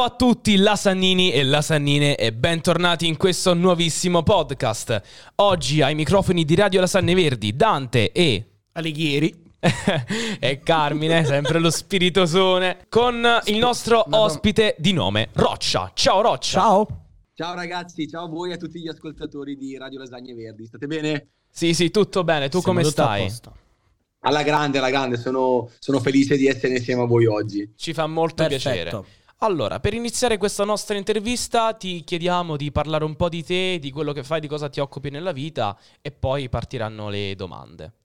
Ciao a tutti, Lasannini e Lasannine e bentornati in questo nuovissimo podcast. Oggi ai microfoni di Radio Lasanne Verdi, Dante e... Alighieri. e Carmine, sempre lo spiritosone, con il nostro ospite di nome Roccia. Ciao Roccia. Ciao. Ciao ragazzi, ciao a voi e a tutti gli ascoltatori di Radio Lasagne Verdi. State bene? Sì, sì, tutto bene. Tu Siamo come tutto a stai? posto. Alla grande, alla grande, sono, sono felice di essere insieme a voi oggi. Ci fa molto Perfetto. piacere. Allora, per iniziare questa nostra intervista ti chiediamo di parlare un po' di te, di quello che fai, di cosa ti occupi nella vita e poi partiranno le domande.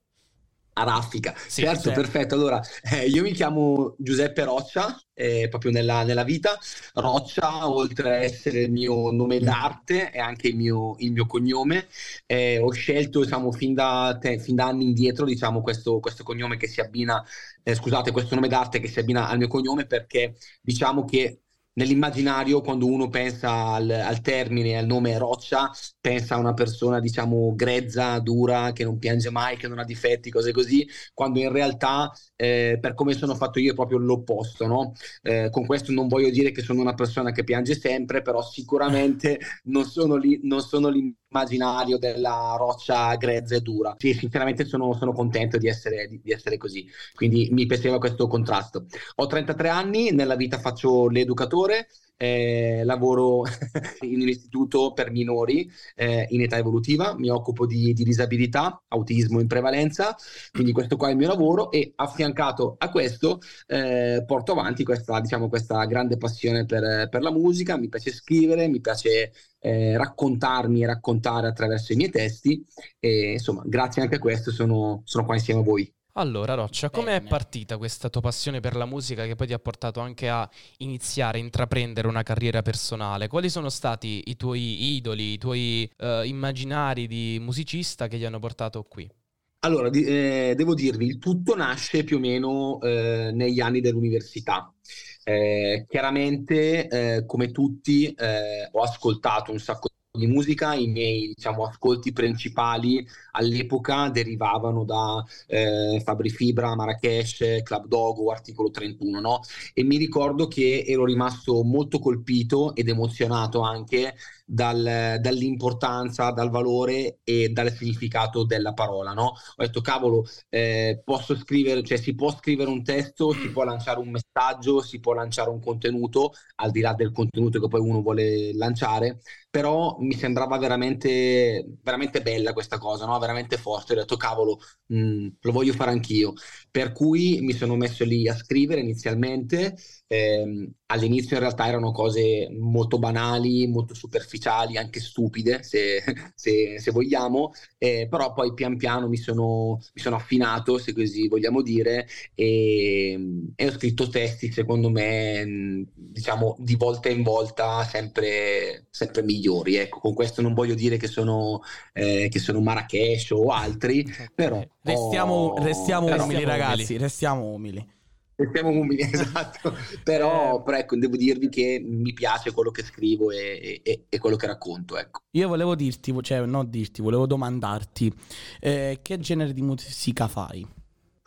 A raffica. Sì, certo, sì. perfetto. Allora, eh, io mi chiamo Giuseppe Roccia, eh, proprio nella, nella vita. Roccia, oltre a essere il mio nome d'arte, è anche il mio, il mio cognome. Eh, ho scelto, diciamo, fin da, te- fin da anni indietro, diciamo, questo, questo cognome che si abbina, eh, scusate, questo nome d'arte che si abbina al mio cognome perché diciamo che nell'immaginario, quando uno pensa al, al termine, al nome Roccia, pensa a una persona, diciamo, grezza, dura, che non piange mai, che non ha difetti, cose così, quando in realtà, eh, per come sono fatto io, è proprio l'opposto, no? Eh, con questo non voglio dire che sono una persona che piange sempre, però sicuramente non sono, lì, non sono l'immaginario della roccia grezza e dura. Sì, sinceramente sono, sono contento di essere, di- di essere così, quindi mi piaceva questo contrasto. Ho 33 anni, nella vita faccio l'educatore, eh, lavoro in un istituto per minori eh, in età evolutiva, mi occupo di, di disabilità, autismo in prevalenza, quindi questo qua è il mio lavoro e affiancato a questo eh, porto avanti questa, diciamo, questa grande passione per, per la musica, mi piace scrivere, mi piace eh, raccontarmi e raccontare attraverso i miei testi e insomma grazie anche a questo sono, sono qua insieme a voi. Allora, Roccia, come è Bene. partita questa tua passione per la musica che poi ti ha portato anche a iniziare a intraprendere una carriera personale? Quali sono stati i tuoi idoli, i tuoi eh, immaginari di musicista che ti hanno portato qui? Allora, eh, devo dirvi, il tutto nasce più o meno eh, negli anni dell'università. Eh, chiaramente, eh, come tutti, eh, ho ascoltato un sacco di musica, i miei, diciamo, ascolti principali all'epoca derivavano da eh, Fabri Fibra, Marrakesh, Club Dogo, Articolo 31, no? E mi ricordo che ero rimasto molto colpito ed emozionato anche dal- dall'importanza, dal valore e dal significato della parola, no? Ho detto, cavolo, eh, posso scrivere, cioè si può scrivere un testo, si può lanciare un messaggio, si può lanciare un contenuto, al di là del contenuto che poi uno vuole lanciare, però mi sembrava veramente, veramente bella questa cosa, no? Veramente forte. Ho detto, cavolo, mh, lo voglio fare anch'io. Per cui mi sono messo lì a scrivere inizialmente. Ehm, all'inizio in realtà erano cose molto banali, molto superficiali, anche stupide, se, se- se vogliamo, eh, però poi pian piano mi sono, mi sono affinato, se così vogliamo dire, e, e ho scritto testi, secondo me, mh, diciamo, di volta in volta sempre, sempre migliori. Ecco, con questo non voglio dire che sono, eh, che sono Marrakesh o altri, però... Restiamo, ho- restiamo però- umili, umili. ragazzi. Restiamo umili. Restiamo umili, esatto. Però, Eh. però ecco, devo dirvi che mi piace quello che scrivo e, e- e quello che racconto, ecco. Io volevo dirti, cioè, non dirti, volevo domandarti eh, che genere di musica fai?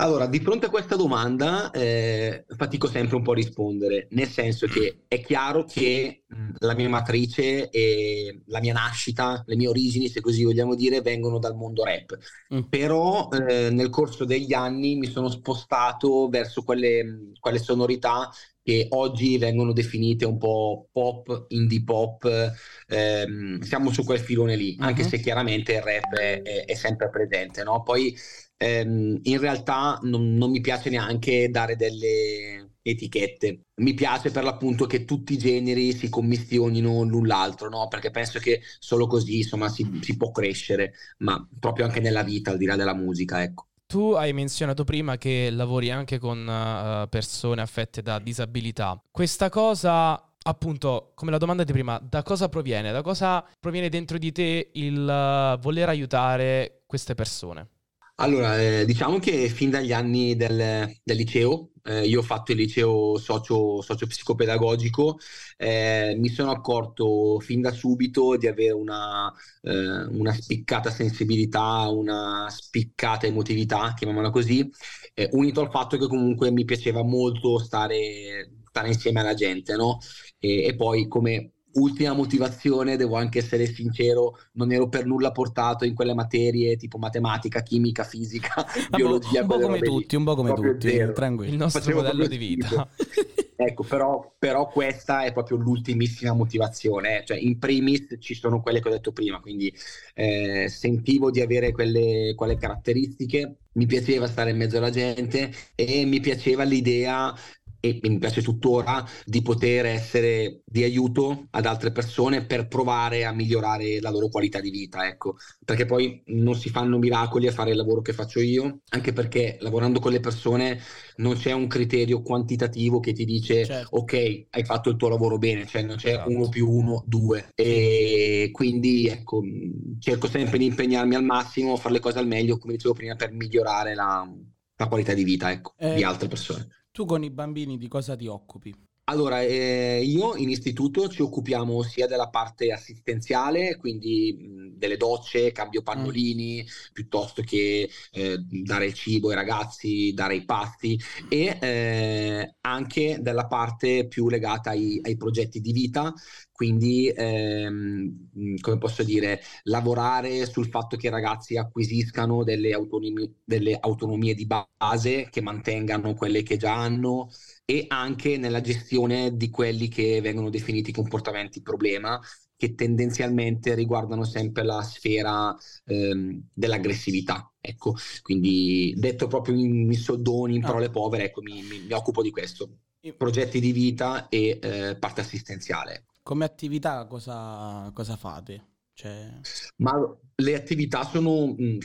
Allora, di fronte a questa domanda, eh, fatico sempre un po' a rispondere, nel senso che è chiaro che la mia matrice e la mia nascita, le mie origini, se così vogliamo dire, vengono dal mondo rap. Mm. Però eh, nel corso degli anni mi sono spostato verso quelle, quelle sonorità che oggi vengono definite un po' pop, indie pop, ehm, siamo su quel filone lì, anche Mhm. se chiaramente il rap è, è- è sempre presente, no? Poi ehm, in realtà non, non mi piace neanche dare delle etichette, mi piace per l'appunto che tutti i generi si commissionino l'un l'altro, no? Perché penso che solo così, insomma, si, si può crescere, ma proprio anche nella vita, al di là della musica, ecco. Tu hai menzionato prima che lavori anche con eh, persone affette da disabilità. Questa cosa, appunto, come la domanda di prima, da cosa proviene? Da cosa proviene dentro di te il eh, voler aiutare queste persone? Allora, eh, diciamo che fin dagli anni del, del liceo, eh, io ho fatto il liceo socio, socio-psicopedagogico, eh, mi sono accorto fin da subito di avere una, eh, una spiccata sensibilità, una spiccata emotività, chiamiamola così, eh, unito al fatto che comunque mi piaceva molto stare stare insieme alla gente, no? E, e poi come ultima motivazione, devo anche essere sincero, non ero per nulla portato in quelle materie tipo matematica, chimica, fisica, biologia. Un po' come tutti, un po' come tutti, zero. tranquillo. Il nostro Facevo modello di vita. ecco, però, però, questa è proprio l'ultimissima motivazione, eh. cioè in primis ci sono quelle che ho detto prima, quindi eh, sentivo di avere quelle, quelle caratteristiche, mi piaceva stare in mezzo alla gente e mi piaceva l'idea e mi piace tuttora di poter essere di aiuto ad altre persone per provare a migliorare la loro qualità di vita, ecco, perché poi non si fanno miracoli a fare il lavoro che faccio io, anche perché lavorando con le persone non c'è un criterio quantitativo che ti dice certo. ok, hai fatto il tuo lavoro bene, cioè non c'è esatto. uno più uno, due e quindi ecco, cerco sempre di impegnarmi al massimo, fare le cose al meglio, come dicevo prima, per migliorare la, la qualità di vita, ecco, eh, di altre persone. Tu con i bambini di cosa ti occupi? Allora, eh, io in istituto ci occupiamo sia della parte assistenziale, quindi mh, delle docce, cambio pannolini, mm. piuttosto che eh, dare il cibo ai ragazzi, dare i pasti, e eh, anche della parte più legata ai, ai progetti di vita, quindi ehm, come posso dire, lavorare sul fatto che i ragazzi acquisiscano delle autonomie, delle autonomie di base, che mantengano quelle che già hanno e anche nella gestione di quelli che vengono definiti comportamenti problema, che tendenzialmente riguardano sempre la sfera ehm, dell'aggressività. Ecco, quindi detto proprio in, in soldoni, in ah. parole povere, ecco, mi, mi, mi, occupo di questo. Progetti di vita e eh, parte assistenziale. Come attività cosa, cosa fate? Cioè... Ma le attività sono, mm,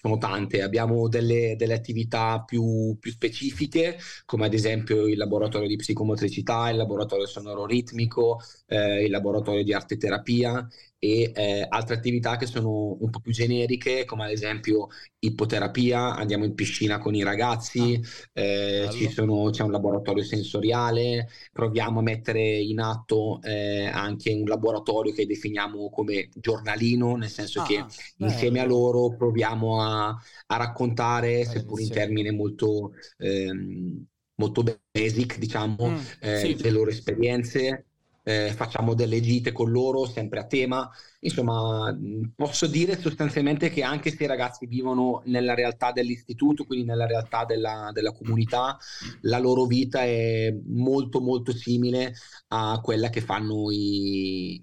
sono tante, abbiamo delle, delle attività più, più, specifiche, come ad esempio il laboratorio di psicomotricità, il laboratorio sonoro ritmico, eh, il laboratorio di arte terapia e eh, altre attività che sono un po' più generiche, come ad esempio ipoterapia, andiamo in piscina con i ragazzi, ah, eh, sono, c'è un laboratorio sensoriale, proviamo a mettere in atto eh, anche un laboratorio che definiamo come giornalino, nel senso ah, che insieme a loro proviamo a, a raccontare, seppur in termini molto... Ehm, molto basic, diciamo, mm, eh, sì. le loro esperienze, eh, facciamo delle gite con loro, sempre a tema. Insomma, posso dire sostanzialmente che anche se i ragazzi vivono nella realtà dell'istituto, quindi nella realtà della, della comunità, la loro vita è molto molto simile a quella che fanno i,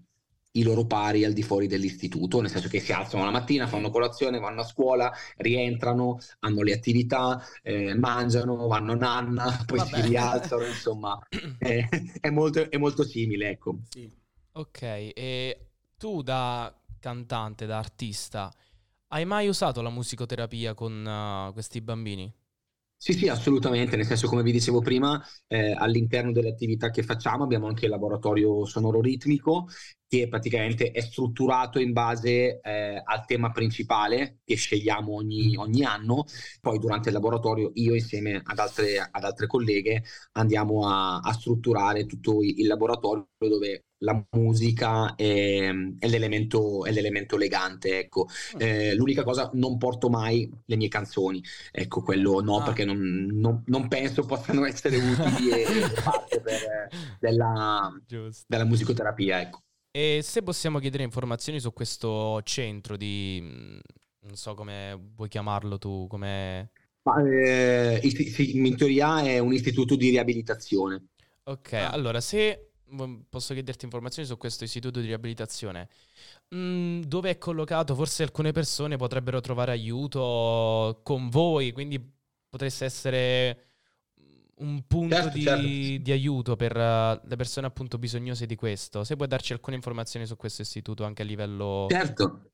i loro pari al di fuori dell'istituto, nel senso che si alzano la mattina, fanno colazione, vanno a scuola, rientrano, hanno le attività, eh, mangiano, vanno a nanna, poi Vabbè. si rialzano, insomma, è, è, molto, è, molto, simile, ecco. Sì. Ok, e tu da cantante, da artista, hai mai usato la musicoterapia con uh, questi bambini? Sì, sì, assolutamente, nel senso come vi dicevo prima, eh, all'interno delle attività che facciamo abbiamo anche il laboratorio sonoro ritmico che praticamente è strutturato in base eh, al tema principale che scegliamo ogni, mm. ogni, anno. Poi durante il laboratorio io insieme ad altre, ad altre colleghe andiamo a, a, strutturare tutto il laboratorio dove la musica è, è, l'elemento, è l'elemento, legante. Ecco. Mm. Eh, l'unica cosa, non porto mai le mie canzoni. Ecco, quello no, ah. perché non, non, non, penso possano essere utili e parte per, della, della musicoterapia. Ecco. E se possiamo chiedere informazioni su questo centro di... Mm, non so come vuoi chiamarlo tu, come... Ma, eh, in teoria è un istituto di riabilitazione. Ok, ah. allora se posso chiederti informazioni su questo istituto di riabilitazione, mm, dove è collocato? Forse alcune persone potrebbero trovare aiuto con voi, quindi potreste essere un punto certo, di, certo. di, aiuto per uh, le persone appunto bisognose di questo. Se puoi darci alcune informazioni su questo istituto anche a livello... Certo,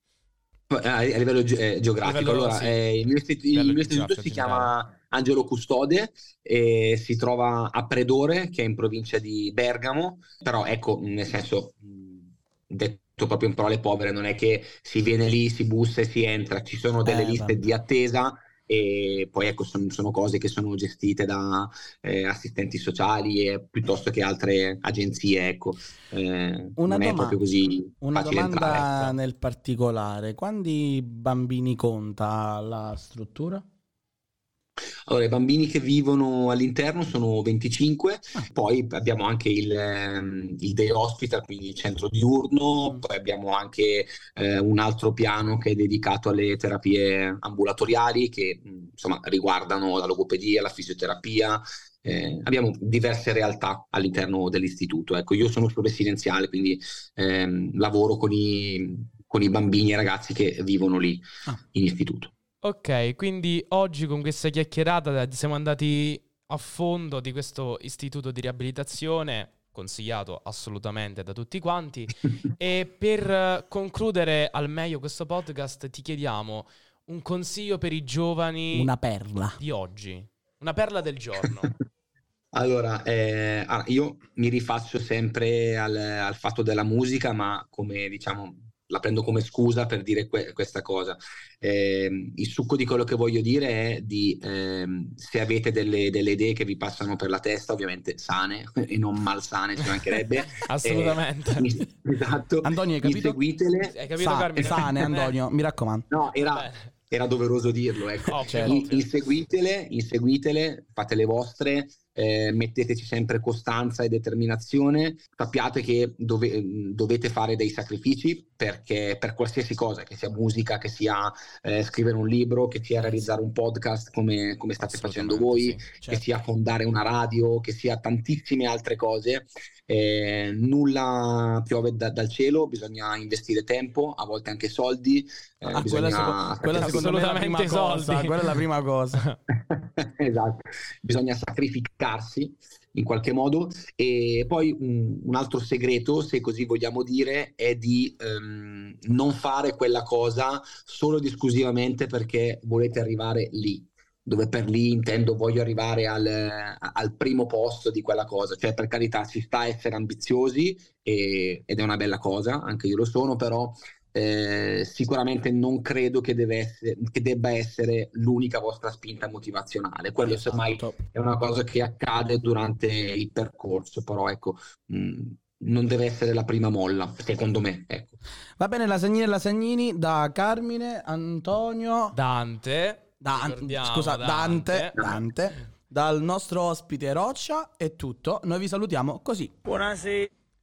a, livello ge- eh, geografico. Livello, allora, sì. eh, il mio, istitu- il mio istituto si chiama Angelo Custode e si trova a Predore, che è in provincia di Bergamo, però ecco, nel senso, detto proprio in parole povere, non è che si viene lì, si bussa e si entra, ci sono delle eh, liste vabbè. di attesa e poi ecco sono, sono cose che sono gestite da eh, assistenti sociali e, piuttosto che altre agenzie ecco eh, una non doma- è proprio così una domanda entrare, ecco. nel particolare quanti bambini conta la struttura? Allora, i bambini che vivono all'interno sono 25, ah. poi abbiamo anche il, ehm, il, day hospital, quindi il centro diurno, mm. poi abbiamo anche eh, un altro piano che è dedicato alle terapie ambulatoriali che insomma riguardano la logopedia, la fisioterapia, eh, abbiamo diverse realtà all'interno dell'istituto. Ecco, io sono residenziale, quindi ehm, lavoro con i, con i, bambini e ragazzi che vivono lì ah. in istituto. Ok, quindi oggi con questa chiacchierata siamo andati a fondo di questo istituto di riabilitazione consigliato assolutamente da tutti quanti. E per concludere al meglio questo podcast ti chiediamo un consiglio per i giovani una perla. di oggi. Una perla del giorno. Allora, eh, io mi rifaccio sempre al, al, fatto della musica, ma come diciamo, la prendo come scusa per dire que- questa cosa. Eh, il succo di quello che voglio dire è di eh, se avete delle, delle, idee che vi passano per la testa, ovviamente sane e non malsane, ci mancherebbe. Assolutamente. Eh, esatto. Antonio, hai capito? Seguitele. Hai capito, Sa- Sane, Antonio, mi raccomando. No, era, era doveroso dirlo. Ecco. Oh, certo. inseguitele, inseguitele, fate le vostre eh, metteteci sempre costanza e determinazione, sappiate che dove, dovete fare dei sacrifici perché per qualsiasi cosa, che sia musica, che sia eh, scrivere un libro, che sia realizzare un podcast come, come state facendo voi, sì, certo. che sia fondare una radio, che sia tantissime altre cose, eh, nulla piove da, dal cielo, bisogna investire tempo, a volte anche soldi. Eh, ah, bisogna... quella, quella secondo me è la prima cosa, quella è la prima cosa. esatto, bisogna sacrificarsi in qualche modo. E poi un, un, altro segreto, se così vogliamo dire, è di um, non fare quella cosa solo ed esclusivamente perché volete arrivare lì dove per lì intendo voglio arrivare al, al, primo posto di quella cosa, cioè per carità ci sta a essere ambiziosi e, ed è una bella cosa, anche io lo sono, però eh, sicuramente non credo che, essere, che, debba essere l'unica vostra spinta motivazionale, quello esatto. semmai è una cosa che accade durante il percorso, però ecco... Mh, non deve essere la prima molla, secondo me. Ecco. Va bene, lasagnini e lasagnini da Carmine, Antonio, Dante. Dan- scusa, Dante, Dante, Dante, dal nostro ospite Roccia è tutto. Noi vi salutiamo così. Buonasera.